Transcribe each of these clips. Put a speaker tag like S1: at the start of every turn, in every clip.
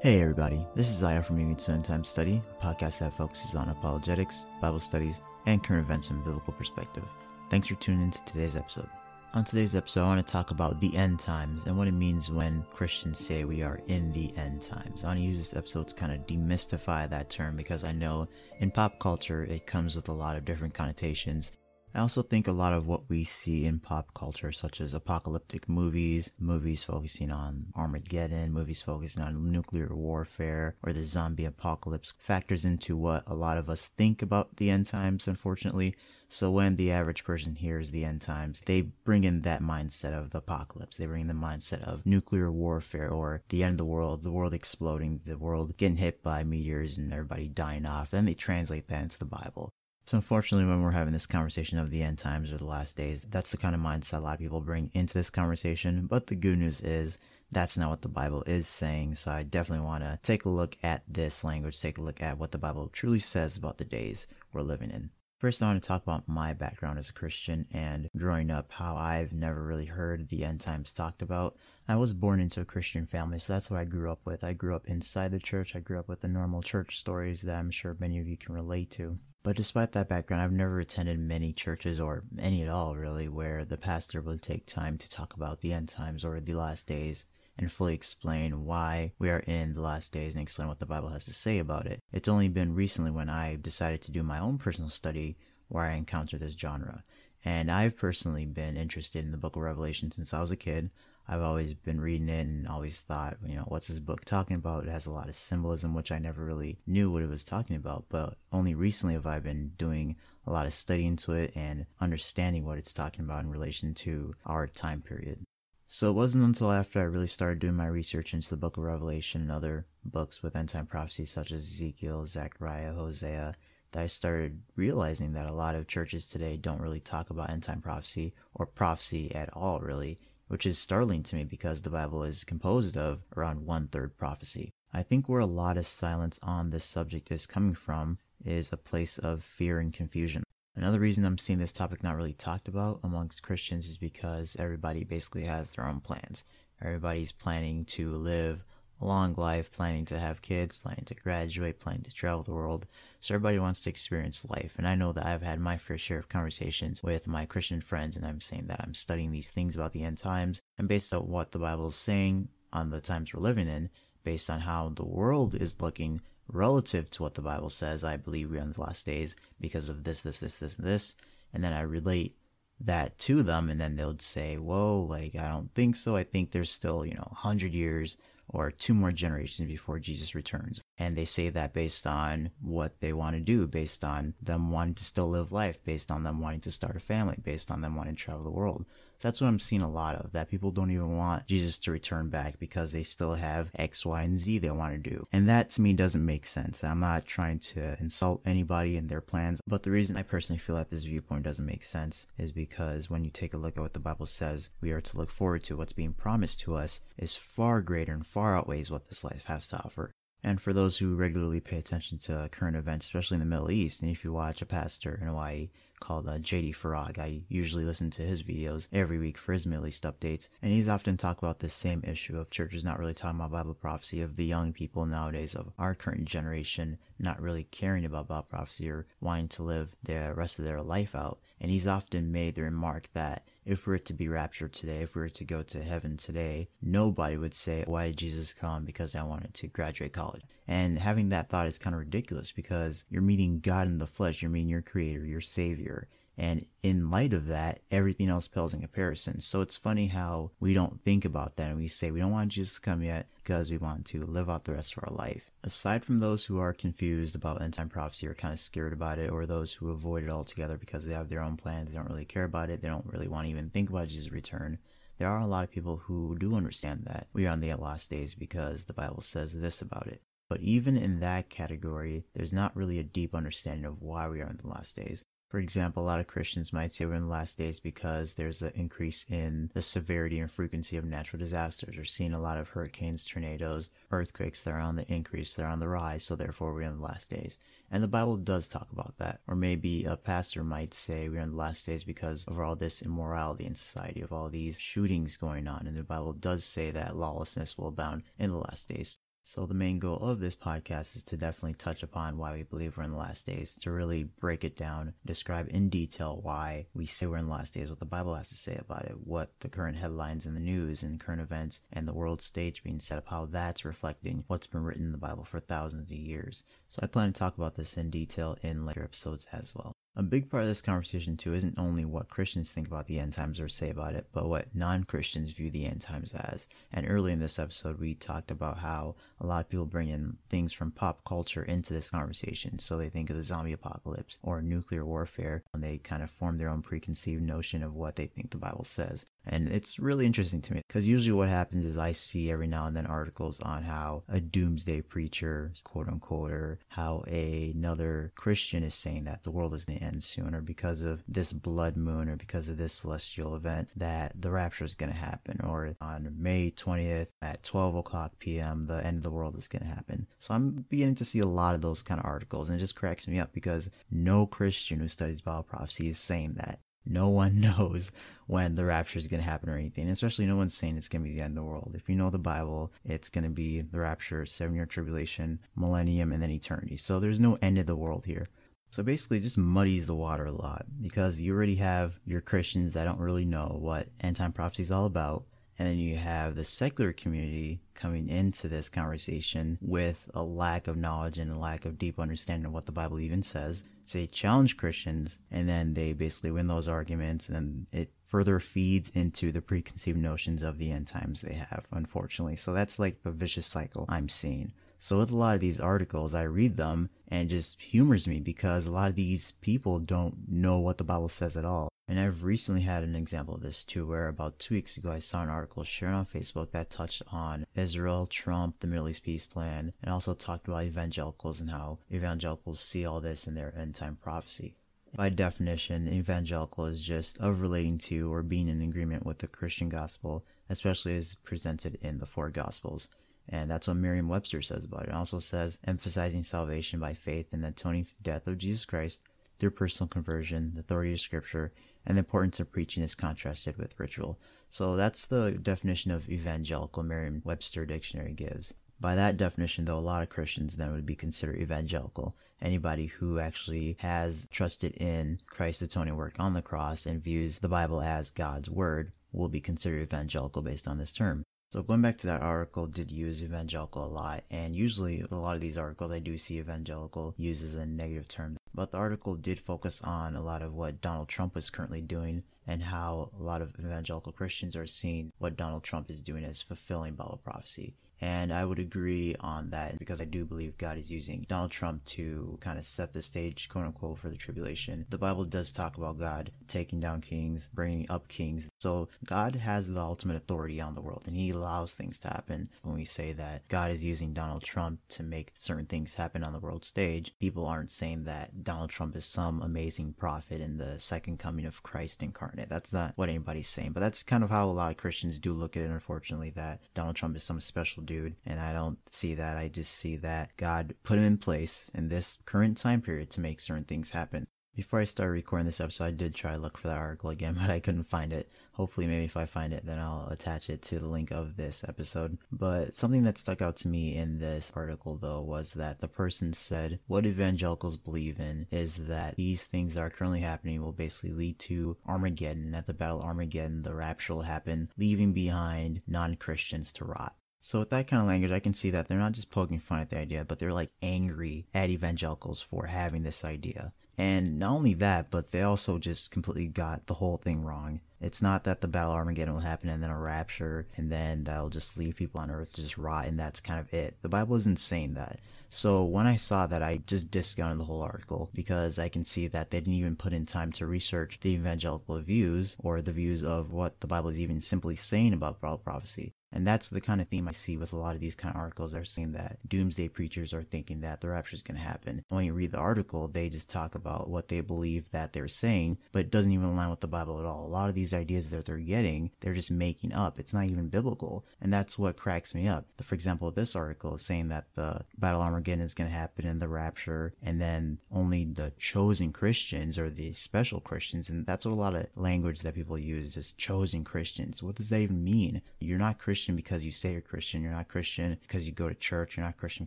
S1: Hey everybody, this is Aya from Amy End Time Study, a podcast that focuses on apologetics, Bible studies, and current events from a biblical perspective. Thanks for tuning in to today's episode. On today's episode, I want to talk about the end times and what it means when Christians say we are in the end times. I want to use this episode to kind of demystify that term because I know in pop culture it comes with a lot of different connotations I also think a lot of what we see in pop culture, such as apocalyptic movies, movies focusing on Armageddon, movies focusing on nuclear warfare, or the zombie apocalypse, factors into what a lot of us think about the end times, unfortunately. So when the average person hears the end times, they bring in that mindset of the apocalypse. They bring in the mindset of nuclear warfare or the end of the world, the world exploding, the world getting hit by meteors and everybody dying off. Then they translate that into the Bible. So unfortunately, when we're having this conversation of the end times or the last days, that's the kind of mindset a lot of people bring into this conversation. But the good news is that's not what the Bible is saying. So I definitely want to take a look at this language, take a look at what the Bible truly says about the days we're living in. First, I want to talk about my background as a Christian and growing up, how I've never really heard the end times talked about. I was born into a Christian family, so that's what I grew up with. I grew up inside the church. I grew up with the normal church stories that I'm sure many of you can relate to. But despite that background, I've never attended many churches or any at all really where the pastor would take time to talk about the end times or the last days and fully explain why we are in the last days and explain what the Bible has to say about it. It's only been recently when I decided to do my own personal study where I encountered this genre. And I've personally been interested in the book of Revelation since I was a kid. I've always been reading it and always thought, you know, what's this book talking about? It has a lot of symbolism, which I never really knew what it was talking about. But only recently have I been doing a lot of study into it and understanding what it's talking about in relation to our time period. So it wasn't until after I really started doing my research into the book of Revelation and other books with end time prophecies such as Ezekiel, Zechariah, Hosea, that I started realizing that a lot of churches today don't really talk about end time prophecy or prophecy at all, really which is startling to me because the Bible is composed of around one third prophecy. I think where a lot of silence on this subject is coming from is a place of fear and confusion. Another reason I'm seeing this topic not really talked about amongst Christians is because everybody basically has their own plans. Everybody's planning to live a long life, planning to have kids, planning to graduate, planning to travel the world. So everybody wants to experience life. And I know that I've had my fair share of conversations with my Christian friends, and I'm saying that I'm studying these things about the end times. And based on what the Bible is saying on the times we're living in, based on how the world is looking relative to what the Bible says, I believe we're in the last days because of this, this, this, this, and this. And then I relate that to them, and then they'll say, Whoa, like, I don't think so. I think there's still, you know, 100 years or two more generations before Jesus returns. And they say that based on what they want to do, based on them wanting to still live life, based on them wanting to start a family, based on them wanting to travel the world. That's what I'm seeing a lot of, that people don't even want Jesus to return back because they still have X, Y, and Z they want to do. And that to me doesn't make sense. I'm not trying to insult anybody and their plans, but the reason I personally feel that this viewpoint doesn't make sense is because when you take a look at what the Bible says we are to look forward to, what's being promised to us is far greater and far outweighs what this life has to offer. And for those who regularly pay attention to current events, especially in the Middle East, and if you watch a pastor in Hawaii called uh, JD Farag. I usually listen to his videos every week for his Middle East updates, and he's often talked about this same issue of churches not really talking about Bible prophecy, of the young people nowadays, of our current generation not really caring about Bible prophecy or wanting to live the rest of their life out. And he's often made the remark that if we were to be raptured today, if we were to go to heaven today, nobody would say, Why did Jesus come? Because I wanted to graduate college. And having that thought is kind of ridiculous because you're meeting God in the flesh, you're meeting your creator, your savior. And in light of that, everything else pales in comparison. So it's funny how we don't think about that and we say we don't want Jesus to come yet because we want to live out the rest of our life. Aside from those who are confused about end time prophecy or kind of scared about it, or those who avoid it altogether because they have their own plans, they don't really care about it, they don't really want to even think about Jesus' return, there are a lot of people who do understand that we are on the last days because the Bible says this about it. But even in that category, there's not really a deep understanding of why we are in the last days. For example, a lot of Christians might say we're in the last days because there's an increase in the severity and frequency of natural disasters. We're seeing a lot of hurricanes, tornadoes, earthquakes that are on the increase, they're on the rise, so therefore we're in the last days. And the Bible does talk about that. Or maybe a pastor might say we're in the last days because of all this immorality in society, of all these shootings going on. And the Bible does say that lawlessness will abound in the last days. So the main goal of this podcast is to definitely touch upon why we believe we're in the last days, to really break it down, describe in detail why we say we're in the last days, what the Bible has to say about it, what the current headlines in the news and current events and the world stage being set up, how that's reflecting what's been written in the Bible for thousands of years. So I plan to talk about this in detail in later episodes as well. A big part of this conversation, too, isn't only what Christians think about the end times or say about it, but what non Christians view the end times as. And early in this episode, we talked about how a lot of people bring in things from pop culture into this conversation. So they think of the zombie apocalypse or nuclear warfare, and they kind of form their own preconceived notion of what they think the Bible says. And it's really interesting to me because usually what happens is I see every now and then articles on how a doomsday preacher, quote unquote, or how a, another Christian is saying that the world is going to end soon, or because of this blood moon, or because of this celestial event, that the rapture is going to happen, or on May 20th at 12 o'clock p.m., the end of the world is going to happen. So I'm beginning to see a lot of those kind of articles, and it just cracks me up because no Christian who studies Bible prophecy is saying that. No one knows when the rapture is going to happen or anything. Especially no one's saying it's going to be the end of the world. If you know the Bible, it's going to be the rapture, seven year tribulation, millennium, and then eternity. So there's no end of the world here. So basically, it just muddies the water a lot because you already have your Christians that don't really know what end time prophecy is all about. And then you have the secular community coming into this conversation with a lack of knowledge and a lack of deep understanding of what the Bible even says say challenge Christians and then they basically win those arguments and it further feeds into the preconceived notions of the end times they have, unfortunately. So that's like the vicious cycle I'm seeing. So with a lot of these articles, I read them and just humors me because a lot of these people don't know what the Bible says at all. And I've recently had an example of this too, where about two weeks ago I saw an article shared on Facebook that touched on Israel, Trump, the Middle East peace plan, and also talked about evangelicals and how evangelicals see all this in their end time prophecy. By definition, evangelical is just of relating to or being in agreement with the Christian gospel, especially as presented in the four gospels. And that's what Merriam Webster says about it. It also says emphasizing salvation by faith in the atoning death of Jesus Christ through personal conversion, the authority of Scripture, and the importance of preaching is contrasted with ritual. So that's the definition of evangelical Merriam Webster Dictionary gives. By that definition, though, a lot of Christians then would be considered evangelical. Anybody who actually has trusted in Christ's atoning work on the cross and views the Bible as God's word will be considered evangelical based on this term. So going back to that article, did use evangelical a lot, and usually a lot of these articles I do see evangelical used as a negative term. But the article did focus on a lot of what Donald Trump is currently doing and how a lot of evangelical Christians are seeing what Donald Trump is doing as fulfilling Bible prophecy. And I would agree on that because I do believe God is using Donald Trump to kind of set the stage, quote unquote, for the tribulation. The Bible does talk about God taking down kings, bringing up kings. So God has the ultimate authority on the world and he allows things to happen. When we say that God is using Donald Trump to make certain things happen on the world stage, people aren't saying that Donald Trump is some amazing prophet in the second coming of Christ incarnate. That's not what anybody's saying, but that's kind of how a lot of Christians do look at it, unfortunately, that Donald Trump is some special dude. And I don't see that. I just see that God put him in place in this current time period to make certain things happen. Before I started recording this episode, I did try to look for that article again, but I couldn't find it. Hopefully, maybe if I find it, then I'll attach it to the link of this episode. But something that stuck out to me in this article, though, was that the person said what evangelicals believe in is that these things that are currently happening will basically lead to Armageddon. At the Battle of Armageddon, the rapture will happen, leaving behind non Christians to rot. So with that kind of language, I can see that they're not just poking fun at the idea, but they're like angry at evangelicals for having this idea. And not only that, but they also just completely got the whole thing wrong. It's not that the Battle Armageddon will happen and then a rapture and then that'll just leave people on Earth to just rot and that's kind of it. The Bible isn't saying that. So when I saw that, I just discounted the whole article because I can see that they didn't even put in time to research the evangelical views or the views of what the Bible is even simply saying about prophecy. And that's the kind of theme I see with a lot of these kind of articles They're saying that doomsday preachers are thinking that the rapture is going to happen. When you read the article, they just talk about what they believe that they're saying, but it doesn't even align with the Bible at all. A lot of these ideas that they're getting, they're just making up. It's not even biblical. And that's what cracks me up. For example, this article is saying that the Battle Armageddon is going to happen in the rapture, and then only the chosen Christians or the special Christians. And that's what a lot of language that people use, just chosen Christians. What does that even mean? You're not Christian Christian because you say you're Christian. You're not Christian because you go to church. You're not Christian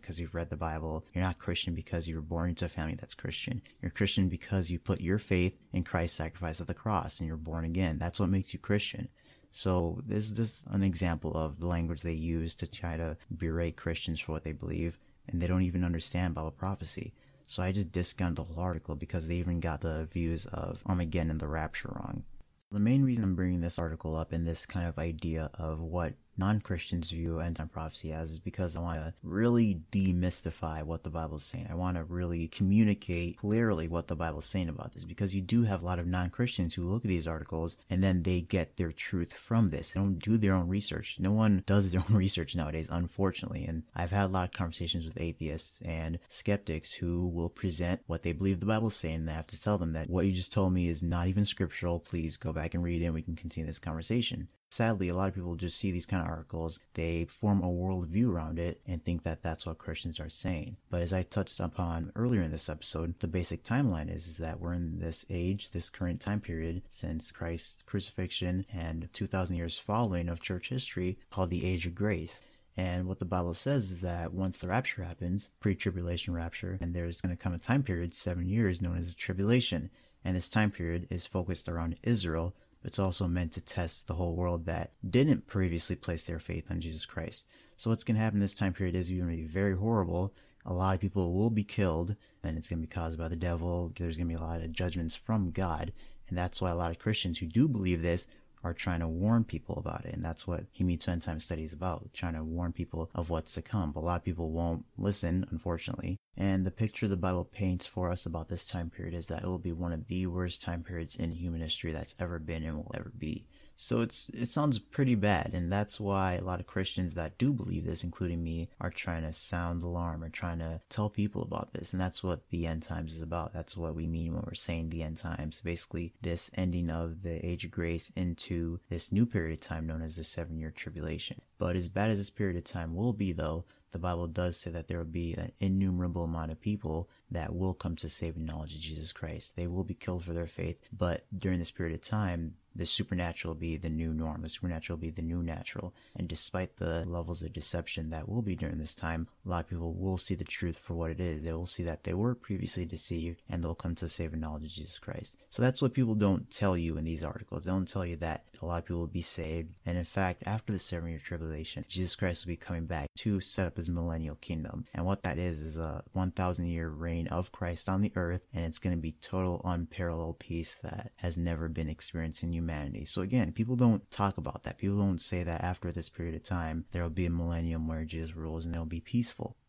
S1: because you've read the Bible. You're not Christian because you were born into a family that's Christian. You're Christian because you put your faith in Christ's sacrifice at the cross and you're born again. That's what makes you Christian. So this is just an example of the language they use to try to berate Christians for what they believe, and they don't even understand Bible prophecy. So I just discounted the whole article because they even got the views of Armageddon and the rapture wrong. The main reason I'm bringing this article up and this kind of idea of what non-Christians view end time prophecy as is because I want to really demystify what the Bible is saying. I want to really communicate clearly what the Bible is saying about this because you do have a lot of non-Christians who look at these articles and then they get their truth from this. They don't do their own research. No one does their own research nowadays, unfortunately. And I've had a lot of conversations with atheists and skeptics who will present what they believe the Bible is saying. And I have to tell them that what you just told me is not even scriptural. Please go back and read it and we can continue this conversation sadly, a lot of people just see these kind of articles, they form a worldview around it and think that that's what Christians are saying. But as I touched upon earlier in this episode, the basic timeline is, is that we're in this age, this current time period since Christ's crucifixion and 2,000 years following of church history called the Age of Grace. And what the Bible says is that once the rapture happens, pre tribulation rapture, and there's going to come a time period, seven years, known as the tribulation. And this time period is focused around Israel it's also meant to test the whole world that didn't previously place their faith on Jesus Christ. So what's going to happen this time period is going to be very horrible. A lot of people will be killed, and it's going to be caused by the devil. There's going to be a lot of judgments from God, and that's why a lot of Christians who do believe this are trying to warn people about it. And that's what He Meets End Time Study is about, trying to warn people of what's to come. But a lot of people won't listen, unfortunately. And the picture the Bible paints for us about this time period is that it will be one of the worst time periods in human history that's ever been and will ever be. So it's it sounds pretty bad, and that's why a lot of Christians that do believe this, including me, are trying to sound alarm or trying to tell people about this. And that's what the end times is about. That's what we mean when we're saying the end times. Basically, this ending of the age of grace into this new period of time known as the seven year tribulation. But as bad as this period of time will be, though, the Bible does say that there will be an innumerable amount of people that will come to saving knowledge of Jesus Christ. They will be killed for their faith, but during this period of time, the supernatural be the new norm. The supernatural be the new natural. And despite the levels of deception that will be during this time, a lot of people will see the truth for what it is. They will see that they were previously deceived and they'll come to saving knowledge of Jesus Christ. So that's what people don't tell you in these articles. They don't tell you that a lot of people will be saved. And in fact, after the seven year tribulation, Jesus Christ will be coming back to set up his millennial kingdom. And what that is, is a 1000 year reign of Christ on the earth. And it's going to be total unparalleled peace that has never been experienced in humanity. So again, people don't talk about that. People don't say that after this period of time, there will be a millennium where Jesus rules and there'll be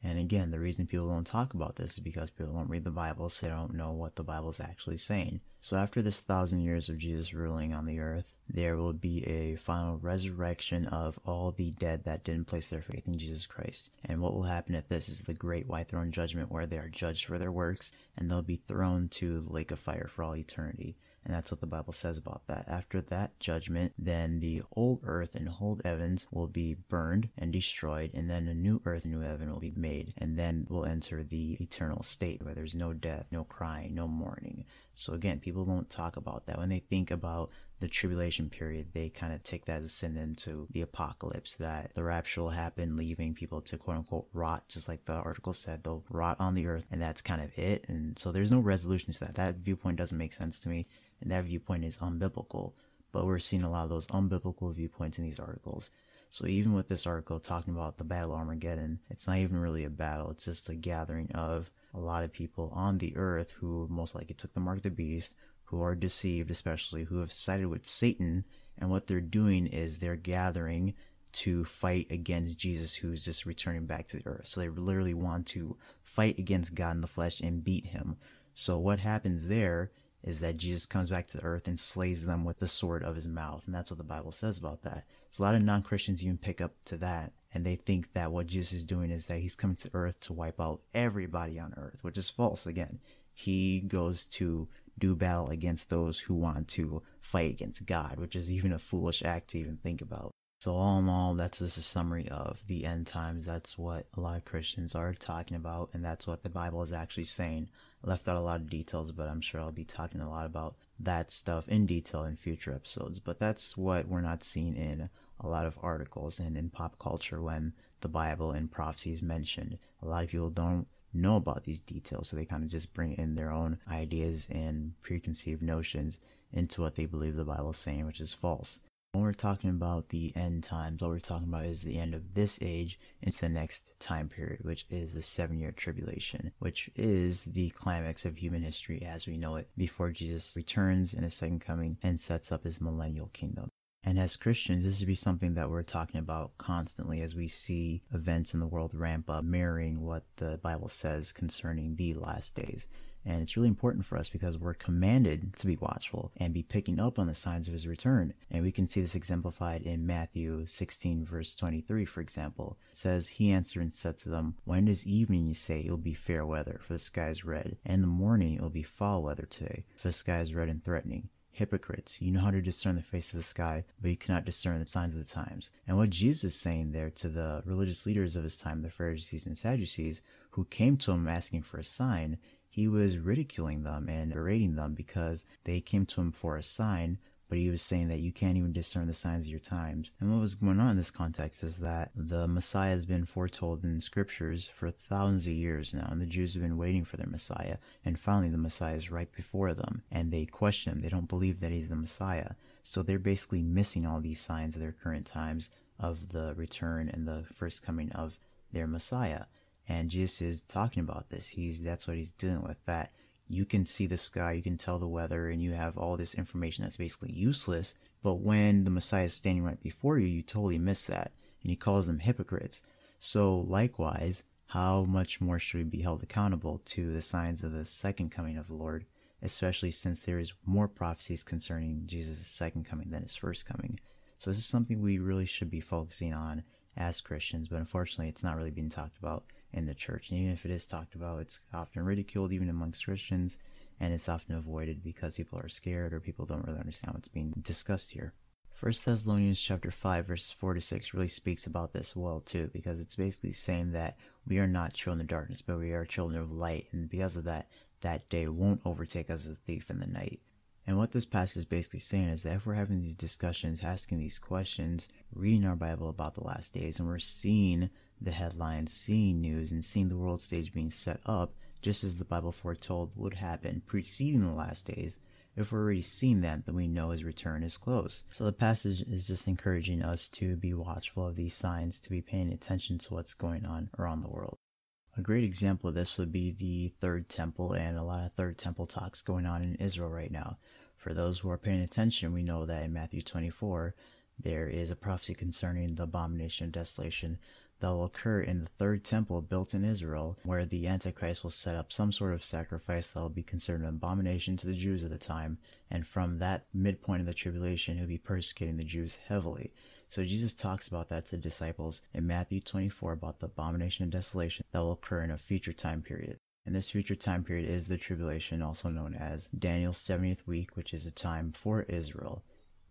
S1: And again, the reason people don't talk about this is because people don't read the Bible, so they don't know what the Bible is actually saying. So after this thousand years of Jesus ruling on the earth, there will be a final resurrection of all the dead that didn't place their faith in Jesus Christ. And what will happen at this is the great white throne judgment where they are judged for their works and they'll be thrown to the lake of fire for all eternity. And that's what the Bible says about that. After that judgment, then the old earth and old heavens will be burned and destroyed, and then a new earth and new heaven will be made, and then we'll enter the eternal state where there's no death, no crying, no mourning. So again, people don't talk about that. When they think about the tribulation period, they kind of take that as a synonym to the apocalypse, that the rapture will happen, leaving people to quote unquote rot, just like the article said, they'll rot on the earth, and that's kind of it. And so there's no resolution to that. That viewpoint doesn't make sense to me and that viewpoint is unbiblical. But we're seeing a lot of those unbiblical viewpoints in these articles. So even with this article talking about the Battle of Armageddon, it's not even really a battle. It's just a gathering of a lot of people on the earth who most likely took the mark of the beast, who are deceived, especially who have sided with Satan. And what they're doing is they're gathering to fight against Jesus, who's just returning back to the earth. So they literally want to fight against God in the flesh and beat him. So what happens there is that Jesus comes back to earth and slays them with the sword of his mouth. And that's what the Bible says about that. So a lot of non Christians even pick up to that. And they think that what Jesus is doing is that he's coming to earth to wipe out everybody on earth, which is false. Again, he goes to do battle against those who want to fight against God, which is even a foolish act to even think about. So all in all, that's just a summary of the end times. That's what a lot of Christians are talking about, and that's what the Bible is actually saying left out a lot of details, but I'm sure I'll be talking a lot about that stuff in detail in future episodes. But that's what we're not seeing in a lot of articles and in pop culture when the Bible and prophecy is mentioned. A lot of people don't know about these details, so they kind of just bring in their own ideas and preconceived notions into what they believe the Bible is saying, which is false. When we're talking about the end times, what we're talking about is the end of this age into the next time period, which is the seven year tribulation, which is the climax of human history as we know it before Jesus returns in his second coming and sets up his millennial kingdom. And as Christians, this would be something that we're talking about constantly as we see events in the world ramp up, mirroring what the Bible says concerning the last days. And it's really important for us because we're commanded to be watchful and be picking up on the signs of his return. And we can see this exemplified in Matthew 16, verse 23, for example. It says, He answered and said to them, When it is evening, you say, it will be fair weather, for the sky is red. And in the morning, it will be foul weather today, for the sky is red and threatening. Hypocrites, you know how to discern the face of the sky, but you cannot discern the signs of the times. And what Jesus is saying there to the religious leaders of his time, the Pharisees and Sadducees, who came to him asking for a sign, he was ridiculing them and berating them because they came to him for a sign, but he was saying that you can't even discern the signs of your times. And what was going on in this context is that the Messiah has been foretold in scriptures for thousands of years now, and the Jews have been waiting for their Messiah, and finally the Messiah is right before them, and they question him. They don't believe that he's the Messiah. So they're basically missing all these signs of their current times of the return and the first coming of their Messiah. And Jesus is talking about this. He's that's what he's dealing with. That you can see the sky, you can tell the weather, and you have all this information that's basically useless. But when the Messiah is standing right before you, you totally miss that. And he calls them hypocrites. So likewise, how much more should we be held accountable to the signs of the second coming of the Lord, especially since there is more prophecies concerning Jesus' second coming than his first coming. So this is something we really should be focusing on as Christians, but unfortunately it's not really being talked about in the church. And even if it is talked about, it's often ridiculed even amongst Christians, and it's often avoided because people are scared or people don't really understand what's being discussed here. First Thessalonians chapter 5 verses 4 to 6 really speaks about this well too because it's basically saying that we are not children of darkness but we are children of light and because of that that day won't overtake us as a thief in the night. And what this passage is basically saying is that if we're having these discussions, asking these questions, reading our Bible about the last days, and we're seeing the headlines, seeing news, and seeing the world stage being set up just as the Bible foretold would happen preceding the last days. If we're already seeing that, then we know his return is close. So the passage is just encouraging us to be watchful of these signs, to be paying attention to what's going on around the world. A great example of this would be the Third Temple and a lot of Third Temple talks going on in Israel right now. For those who are paying attention, we know that in Matthew 24, there is a prophecy concerning the abomination of desolation that will occur in the third temple built in Israel, where the Antichrist will set up some sort of sacrifice that will be considered an abomination to the Jews at the time, and from that midpoint of the tribulation, he'll be persecuting the Jews heavily. So Jesus talks about that to the disciples in Matthew 24 about the abomination of desolation that will occur in a future time period. And this future time period is the tribulation, also known as Daniel's 70th week, which is a time for Israel.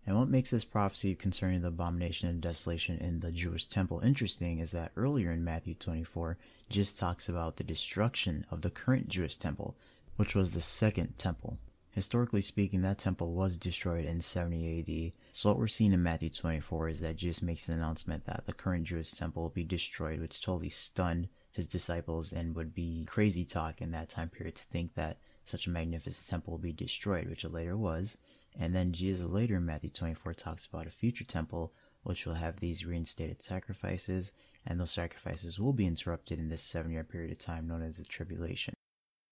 S1: And what makes this prophecy concerning the abomination and desolation in the Jewish temple interesting is that earlier in Matthew 24, Jesus talks about the destruction of the current Jewish temple, which was the second temple. Historically speaking, that temple was destroyed in 70 AD. So what we're seeing in Matthew 24 is that Jesus makes an announcement that the current Jewish temple will be destroyed, which totally stunned his disciples and would be crazy talk in that time period to think that such a magnificent temple will be destroyed, which it later was. And then Jesus later in Matthew 24 talks about a future temple which will have these reinstated sacrifices, and those sacrifices will be interrupted in this seven year period of time known as the tribulation.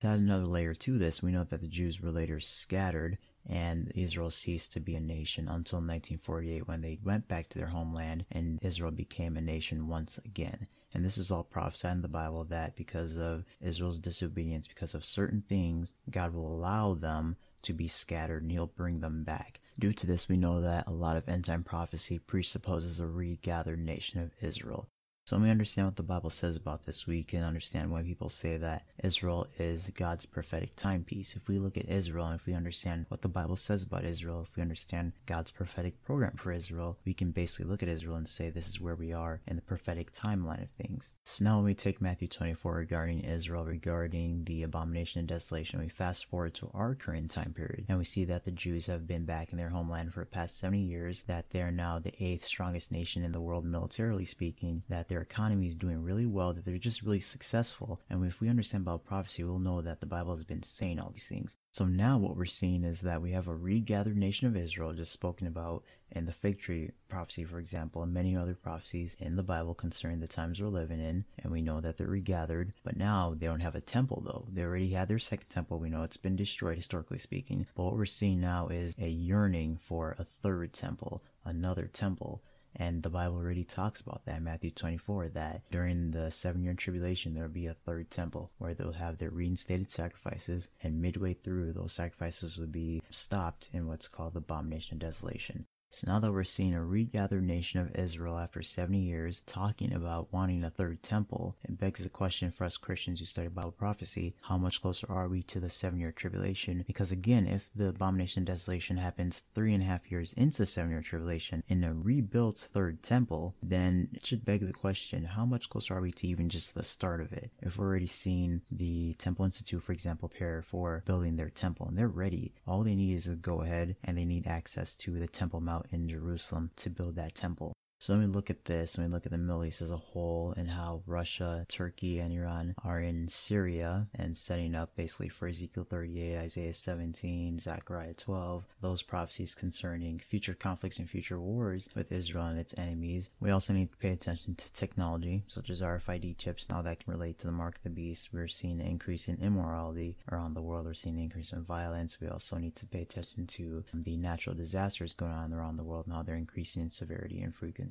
S1: To add another layer to this, we know that the Jews were later scattered and Israel ceased to be a nation until 1948 when they went back to their homeland and Israel became a nation once again. And this is all prophesied in the Bible that because of Israel's disobedience, because of certain things, God will allow them to be scattered and he'll bring them back. Due to this, we know that a lot of end time prophecy presupposes a regathered nation of Israel. So let me understand what the Bible says about this week and understand why people say that Israel is God's prophetic timepiece. If we look at Israel and if we understand what the Bible says about Israel, if we understand God's prophetic program for Israel, we can basically look at Israel and say this is where we are in the prophetic timeline of things. So now when we take Matthew 24 regarding Israel, regarding the abomination and desolation, we fast forward to our current time period and we see that the Jews have been back in their homeland for the past 70 years, that they are now the eighth strongest nation in the world militarily speaking, that they're their economy is doing really well, that they're just really successful. And if we understand about prophecy, we'll know that the Bible has been saying all these things. So now what we're seeing is that we have a regathered nation of Israel just spoken about in the fig tree prophecy, for example, and many other prophecies in the Bible concerning the times we're living in. And we know that they're regathered, but now they don't have a temple though. They already had their second temple. We know it's been destroyed historically speaking. But what we're seeing now is a yearning for a third temple, another temple. And the Bible already talks about that in Matthew 24, that during the seven year tribulation, there will be a third temple where they'll have their reinstated sacrifices, and midway through, those sacrifices would be stopped in what's called the abomination of desolation. So now that we're seeing a regathered nation of Israel after 70 years talking about wanting a third temple, it begs the question for us Christians who study Bible prophecy, how much closer are we to the seven year tribulation? Because again, if the abomination of desolation happens three and a half years into the seven year tribulation in a rebuilt third temple, then it should beg the question, how much closer are we to even just the start of it? If we're already seeing the Temple Institute, for example, prepare for building their temple and they're ready, all they need is to go ahead and they need access to the Temple Mount in Jerusalem to build that temple. So when we look at this, when we look at the Middle East as a whole and how Russia, Turkey, and Iran are in Syria and setting up basically for Ezekiel 38, Isaiah 17, Zechariah 12, those prophecies concerning future conflicts and future wars with Israel and its enemies. We also need to pay attention to technology, such as RFID chips, and now that can relate to the mark of the beast. We're seeing an increase in immorality around the world. We're seeing an increase in violence. We also need to pay attention to the natural disasters going on around the world, now they're increasing in severity and frequency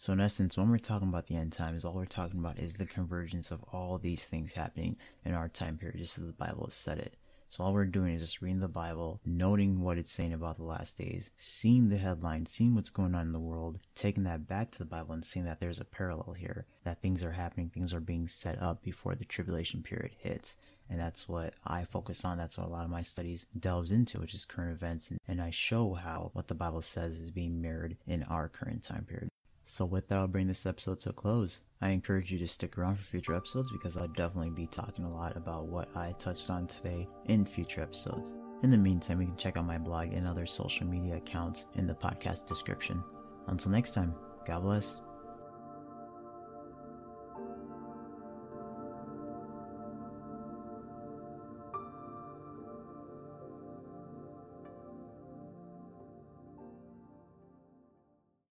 S1: so in essence, when we're talking about the end times, all we're talking about is the convergence of all these things happening in our time period, just as the Bible has said it. So all we're doing is just reading the Bible, noting what it's saying about the last days, seeing the headlines, seeing what's going on in the world, taking that back to the Bible and seeing that there's a parallel here, that things are happening, things are being set up before the tribulation period hits. And that's what I focus on. That's what a lot of my studies delves into, which is current events. And I show how what the Bible says is being mirrored in our current time period. So with that, I'll bring this episode to a close. I encourage you to stick around for future episodes because I'll definitely be talking a lot about what I touched on today in future episodes. In the meantime, you can check out my blog and other social media accounts in the podcast description. Until next time, God bless.